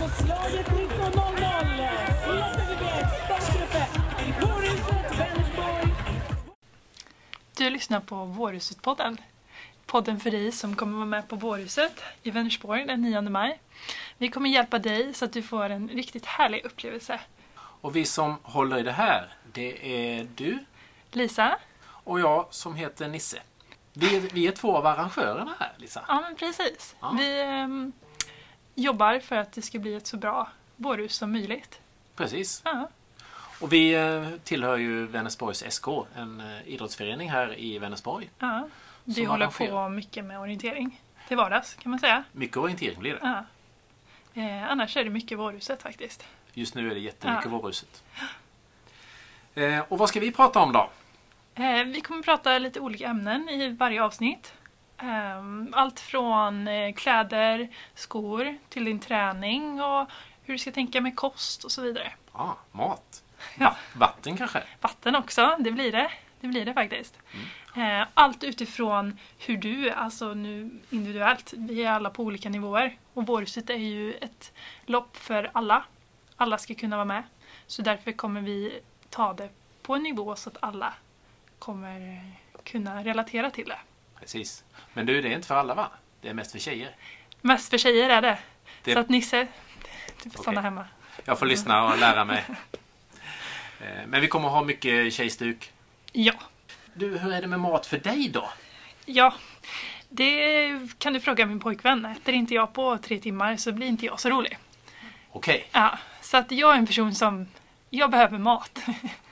På slaget 19.00. CTVG startgruppen. Vårhuset, Vänersborg. Du lyssnar på Vårhuset-podden. Podden för dig som kommer vara med på Vårhuset i Vänersborg den 9 maj. Vi kommer hjälpa dig så att du får en riktigt härlig upplevelse. Och vi som håller i det här, det är du Lisa? och jag som heter Nisse. Vi är, vi är två av arrangörerna här, Lisa. Ja, men precis. Ja. Vi ehm, jobbar för att det ska bli ett så bra vårhus som möjligt. Precis. Ja, Och vi eh, tillhör ju Vänersborgs SK, en eh, idrottsförening här i Vänersborg. ja. Vi håller på mycket med orientering till vardags kan man säga. Mycket orientering blir det. Ja. Eh, annars är det mycket vårhuset faktiskt. Just nu är det jättemycket Ja. Vårhuset. Eh, och vad ska vi prata om då? Eh, vi kommer prata lite olika ämnen i varje avsnitt. Ehm, Allt från eh, kläder, skor till din träning och hur du ska tänka med kost och så vidare. Ah, mat. Ja. Va- vatten kanske? Vatten också, det blir det. Det blir det faktiskt. Eh, Allt utifrån hur du alltså nu individuellt. Vi är alla på olika nivåer. Och Vårhuset är ju ett lopp för alla. Alla ska kunna vara med. Så därför kommer vi ta det på en nivå så att alla kommer kunna relatera till det. Precis. Men du, det är inte för alla va? Det är mest för tjejer. Mest för tjejer är det. Det- Så att Nisse, du får stanna hemma. Jag får lyssna och lära mig. Eh, Men vi kommer ha mycket tjejstuk. Ja. Du, hur är det med mat för dig då? Ja, det kan du fråga min pojkvän. Äter inte jag på tre timmar så blir inte jag så rolig. Okej. Ja, så att jag är en person som, jag behöver mat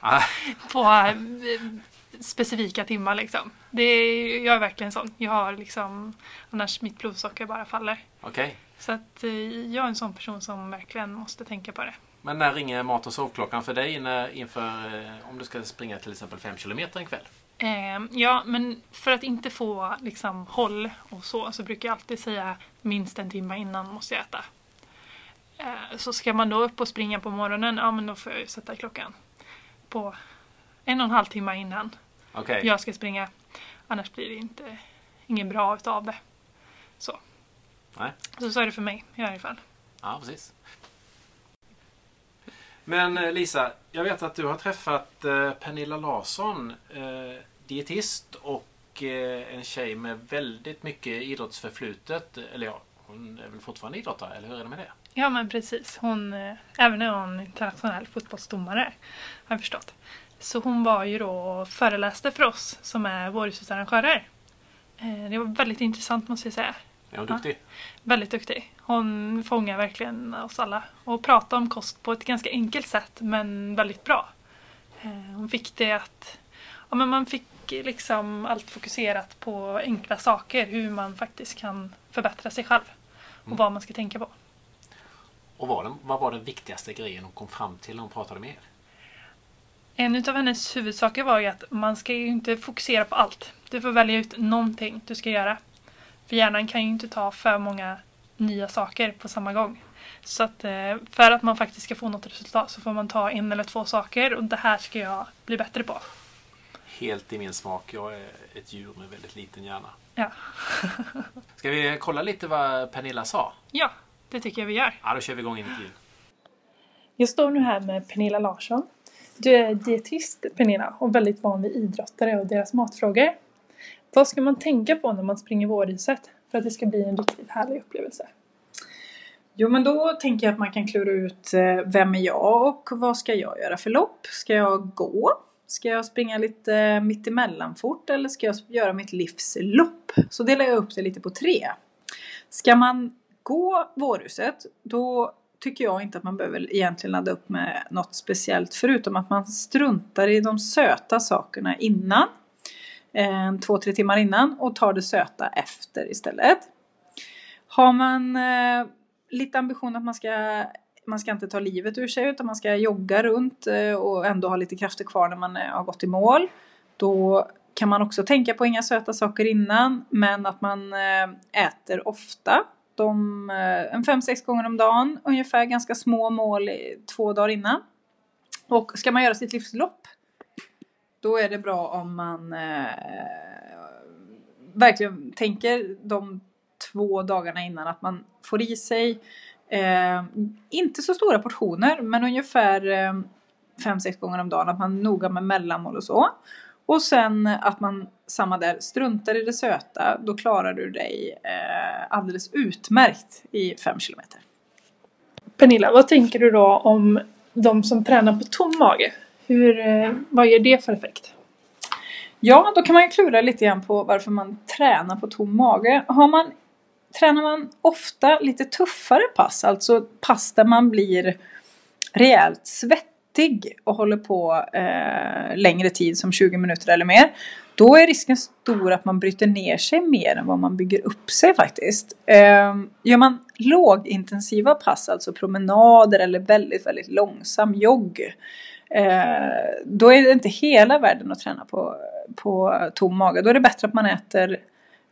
Ah, på eh, specifika timmar liksom. Det är, jag är verkligen sån. Jag har liksom, annars mitt blodsocker bara faller. Okej. Så att eh, jag är en sån person som verkligen måste tänka på det. Men när ringer mat och sovklockan för dig när, inför eh, om du ska springa till exempel 5 kilometer en kväll? Eh, ja, men för att inte få liksom håll och så, så brukar jag alltid säga minst en timme innan måste jag äta. Eh, så ska man då upp och springa på morgonen, ja men då får jag ju sätta klockan på en och en halv timme innan Okej. jag ska springa. Annars blir det inte ingen bra utav det. Så. Nej. Så, så är det för mig i varje fall. Ja, precis. Men eh, Lisa, jag vet att du har träffat eh, Pernilla Larsson, eh, dietist och eh, en tjej med väldigt mycket idrottsförflutet. Eller ja, hon är väl fortfarande idrottare, eller hur är det med det? Ja men precis. Hon, eh, även är hon internationell fotbollsdomare har jag förstått. Så hon var ju då och föreläste för oss som är vårhusarrangörer. Eh, Det var väldigt intressant måste jag säga. Hon duktig? Väldigt duktig. Hon fångar verkligen oss alla. Och pratar om kost på ett ganska enkelt sätt men väldigt bra. Eh, Hon fick det att... Ja, men man fick liksom allt fokuserat på enkla saker. Hur man faktiskt kan förbättra sig själv. Och vad man ska tänka på. Och vad, vad var den viktigaste grejen hon kom fram till när hon pratade med er? En utav hennes huvudsaker var ju att man ska ju inte fokusera på allt. Du får välja ut någonting du ska göra. För hjärnan kan ju inte ta för många nya saker på samma gång. Så att eh, för att man faktiskt ska få något resultat så får man ta en eller två saker och det här ska jag bli bättre på. Helt i min smak. Jag är ett djur med väldigt liten hjärna. Ja, Ska vi kolla lite vad Pernilla sa? ja det tycker jag vi gör. Ja, då kör vi igång intervjun. Jag står nu här med Pernilla Larsson. Du är dietist Pernilla och väldigt van vid idrottare och deras matfrågor. Vad ska man tänka på när man springer vårriset för att det ska bli en riktigt härlig upplevelse? Jo men då tänker jag att man kan klura ut eh, vem är jag och vad ska jag göra för lopp? Ska jag gå? Ska jag springa lite mittemellan fort eller ska jag göra mitt livs lopp? Så delar jag upp det lite på tre. Ska man gå Vårhuset då tycker jag inte att man behöver egentligen ladda upp med något speciellt förutom att man struntar i de söta sakerna innan. Eh, två, tre timmar innan och tar det söta efter istället. Har man eh, lite ambition att man ska man ska inte ta livet ur sig utan man ska jogga runt eh, och ändå ha lite krafter kvar när man eh, har gått i mål. Då kan man också tänka på inga söta saker innan men att man eh, äter ofta. De, eh, en fem sex gånger om dagen, ungefär ganska små mål två dagar innan. Och ska man göra sitt livslopp då är det bra om man eh, verkligen tänker de två dagarna innan att man får i sig Eh, inte så stora portioner men ungefär eh, 5-6 gånger om dagen. Att man är noga med mellanmål och så. Och sen att man samma där struntar i det söta. Då klarar du dig eh, alldeles utmärkt i 5 kilometer. Pernilla, vad tänker du då om de som tränar på tom mage? Hur, eh, vad ger det för effekt? Ja, då kan man ju klura lite grann på varför man tränar på tom mage. Har man, tränar man ofta lite tuffare pass, alltså pass där man blir rejält svettig och håller på eh, längre tid som 20 minuter eller mer. Då är risken stor att man bryter ner sig mer än vad man bygger upp sig faktiskt. Eh, gör man lågintensiva pass, alltså promenader eller väldigt, väldigt långsam jogg. Eh, då är det inte hela världen att träna på, på tom mage. Då är det bättre att man äter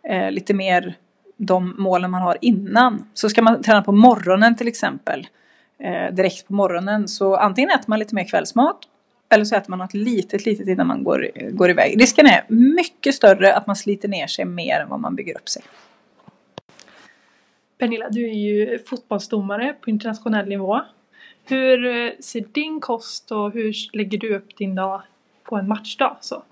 eh, lite mer de målen man har innan. Så ska man träna på morgonen till exempel, eh, direkt på morgonen, så antingen äter man lite mer kvällsmat eller så äter man något litet, litet innan man går, går iväg. Risken är mycket större att man sliter ner sig mer än vad man bygger upp sig. Pernilla, du är ju fotbollsdomare på internationell nivå. Hur eh, ser din kost och hur lägger du upp din dag på en matchdag så?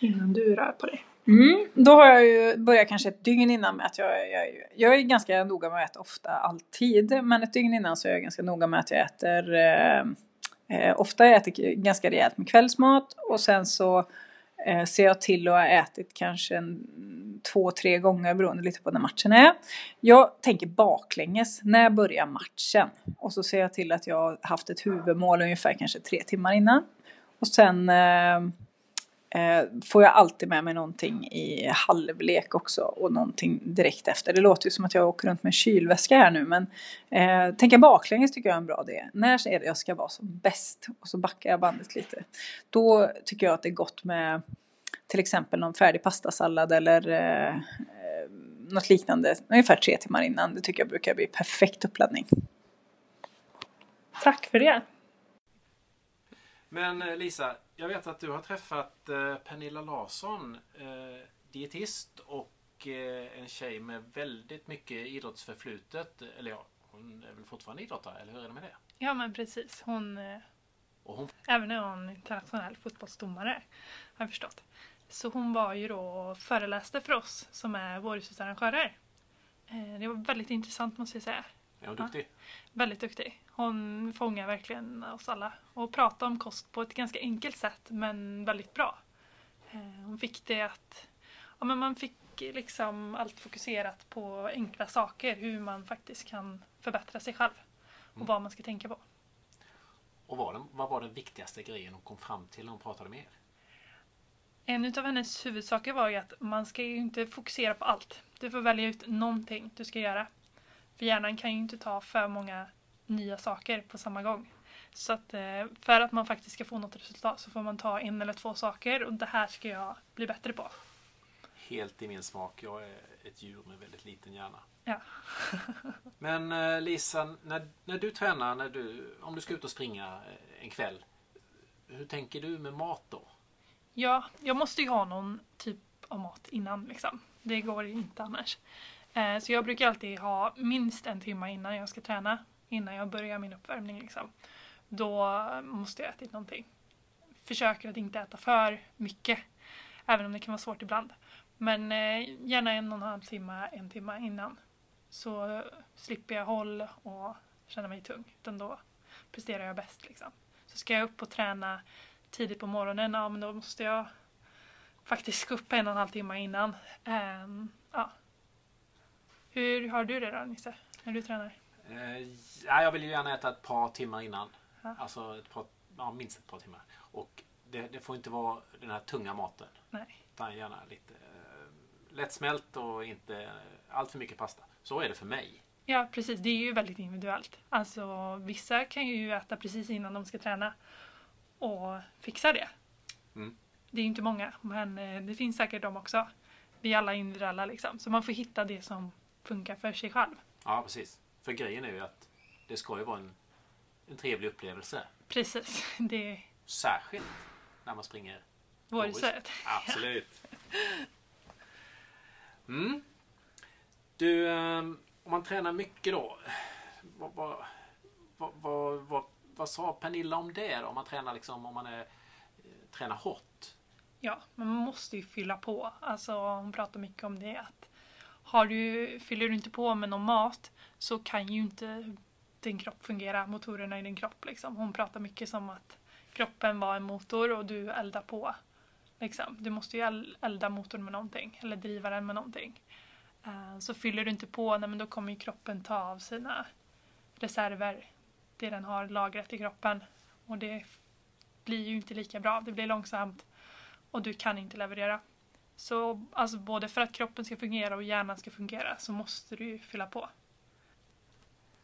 Innan du rör på dig? Mm, då har jag ju börjat kanske ett dygn innan med att jag, jag, jag är ganska noga med att äta ofta alltid. Men ett dygn innan så är jag ganska noga med att jag äter eh, eh ofta jag äter ganska rejält med kvällsmat och sen så eh, ser jag till att ha ätit kanske en, två, tre gånger beroende lite på när matchen är. Jag tänker baklänges. När börjar matchen? Och så ser jag till att jag har haft ett huvudmål ungefär kanske tre timmar innan. Och sen eh, får jag alltid med mig någonting i halvlek också och någonting direkt efter. Det låter ju som att jag åker runt med en kylväska här nu men eh, tänka baklänges tycker jag är en bra idé. När är det jag ska vara som bäst? Och så backar jag bandet lite. Då tycker jag att det är gott med till exempel någon färdig pastasallad eller eh, eh något liknande ungefär tre timmar innan. Det tycker jag brukar bli perfekt uppladdning. Tack för det! Men eh, Lisa, jag vet att du har träffat eh, Pernilla Larsson, eh, dietist och en tjej med väldigt mycket idrottsförflutet. Eller ja, hon är väl fortfarande idrottare, eller hur är det med det? Ja men precis. Hon, och hon... Även är hon internationell fotbollsdomare, har jag förstått. Så hon var ju då och föreläste för oss som är vårhushusarrangörer. Det var väldigt intressant måste jag säga. Är hon duktig? Ja, väldigt duktig. Hon fångar verkligen oss alla och pratar om kost på ett ganska enkelt sätt men väldigt bra. Eh, hon fick det att ja, men man fick liksom allt fokuserat på enkla saker, hur man faktiskt kan förbättra sig själv och mm. vad man ska tänka på. Och vad, vad var den viktigaste grejen hon kom fram till när hon pratade med er? En av hennes huvudsaker var ju att man ska ju inte fokusera på allt. Du får välja ut någonting du ska göra. För hjärnan kan ju inte ta för många nya saker på samma gång. Så att eh, för att man faktiskt ska få något resultat så får man ta en eller två saker och det här ska jag bli bättre på. Helt i min smak. Jag är ett djur med väldigt liten hjärna. Ja. Men eh, Lisa, när, när du tränar, när du, om du ska ut och springa eh, en kväll. Hur tänker du med mat då? Ja, jag måste ju ha någon typ av mat innan liksom. Det går ju inte annars. Eh, så jag brukar alltid ha minst en timme innan jag ska träna innan jag börjar min uppvärmning. Liksom. Då måste jag äta någonting. Försöker att inte äta för mycket. Även om det kan vara svårt ibland. Men eh, gärna en och en halv timme, en timme innan. Så slipper jag håll och känna mig tung. Utan då presterar jag bäst. Liksom. Så ska jag upp och träna tidigt på morgonen, ja men då måste jag faktiskt gå upp en och en halv timme innan. Um, ja. Hur har du det då Nisse, när du tränar? Eh, ja, jag vill ju gärna äta ett par timmar innan. Ja. Alltså ett par, ja, minst ett par timmar. Och det, det, får inte vara den här tunga maten. Nej. Utan gärna lite eh, lättsmält och inte allt för mycket pasta. Så är det för mig. Ja precis, det är ju väldigt individuellt. Alltså vissa kan ju äta precis innan de ska träna och fixa det. Mm. Det är inte många, men eh, det finns säkert de också. Vi är alla individuella liksom, så man får hitta det som funkar för sig själv. Ja, precis. För grejen är ju att det ska ju vara en, en trevlig upplevelse. Precis. Det... Särskilt när man springer Vårhuset. Absolut. Mm. Du, ehm, om man tränar mycket då. vad, vad, vad, vad, vad, sa Pernilla om det då? Om man tränar liksom, om man är, eh, tränar hårt? Ja, man måste ju fylla på. Alltså hon pratar mycket om det att har du, fyller du inte på med någon mat så kan ju inte din kropp fungera, motorerna i din kropp. Liksom. Hon pratar mycket som att kroppen var en motor och du eldar på. Liksom. Du måste ju elda motorn med någonting, eller driva den med någonting. Eh, så fyller du inte på, nej, men då kommer ju kroppen ta av sina reserver, det den har lagrat i kroppen. Och det blir ju inte lika bra, det blir långsamt och du kan inte leverera. Så alltså, både för att kroppen ska fungera och hjärnan ska fungera så måste du ju fylla på.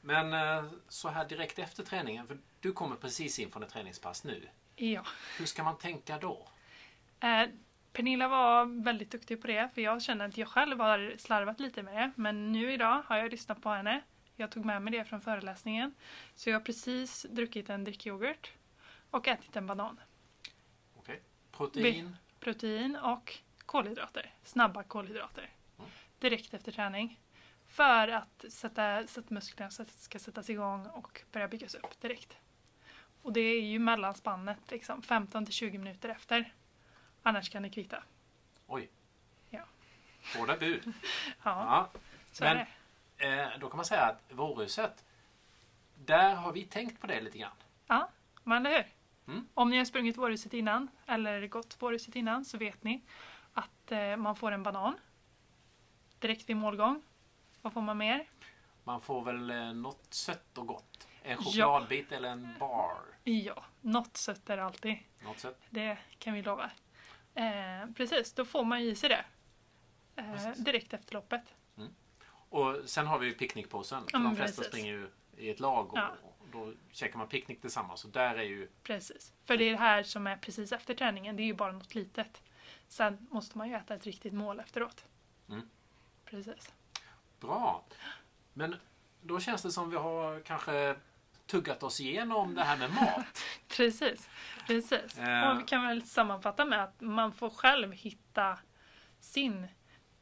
Men eh, så här direkt efter träningen, för du kommer precis in från ett träningspass nu. Ja. Hur ska man tänka då? Eh, Pernilla var väldigt duktig på det för jag känner att jag själv har slarvat lite med det. Men nu idag har jag lyssnat på henne. Jag tog med mig det från föreläsningen. Så jag har precis druckit en drickyoghurt och ätit en banan. Okej. Protein? Protein och kolhydrater. Snabba kolhydrater. Direkt efter träning. För att sätta, så att musklerna ska sättas igång och börja byggas upp direkt. Och det är ju mellanspannet liksom 15 till 20 minuter efter. Annars kan det kvitta. Oj. Ja. Hårda bud. Ja, Ja. Men eh, då kan man säga att vårhuset, där har vi tänkt på det lite grann. Ja, men eller hur? Mm. Om ni har sprungit vårhuset innan eller gått vårhuset innan så vet ni att eh, man får en banan direkt vid målgång. Vad får man mer? Man får väl eh, något sött och gott. En chokladbit eller en bar. Ja, något sött är det alltid. Något sött. Det kan vi lova. Eh, precis, då får man i sig det. Eh, direkt efter loppet. Och sen har vi ju picknickpåsen. Ja, men de flesta precis. springer ju i ett lag och, Ja. och då käkar man picknick tillsammans. Och där är ju... Precis. För det är det här som är precis efter träningen. Det är ju bara något litet. Sen måste man ju äta ett riktigt mål efteråt. Mm. Precis. Bra. Men då känns det som vi har kanske tuggat oss igenom det här med mat. Precis. Precis. Eh. Och vi kan väl sammanfatta med att man får själv hitta sin,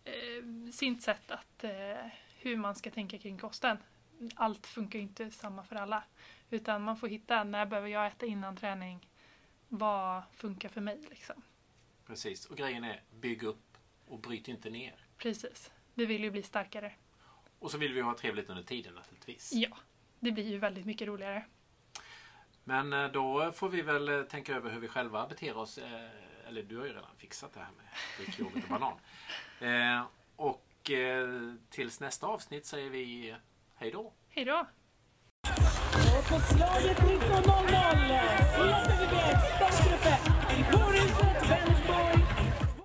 eh, sitt sätt att eh, hur man ska tänka kring kosten. Allt funkar ju inte samma för alla. Utan man får hitta när behöver jag äta innan träning. Vad funkar för mig liksom. Precis. Och grejen är, bygg upp och bryt inte ner. Precis. Vi vill ju bli starkare. Och så vill vi ha trevligt under tiden naturligtvis. Ja, det blir ju väldigt mycket roligare. Men eh, då får vi väl eh, tänka över hur vi själva beter oss. eh, Eller du har ju redan fixat det här med drickyoghurt och banan. Eh, Och eh, tills nästa avsnitt säger vi hej då. Hej då! Och på slaget 19.00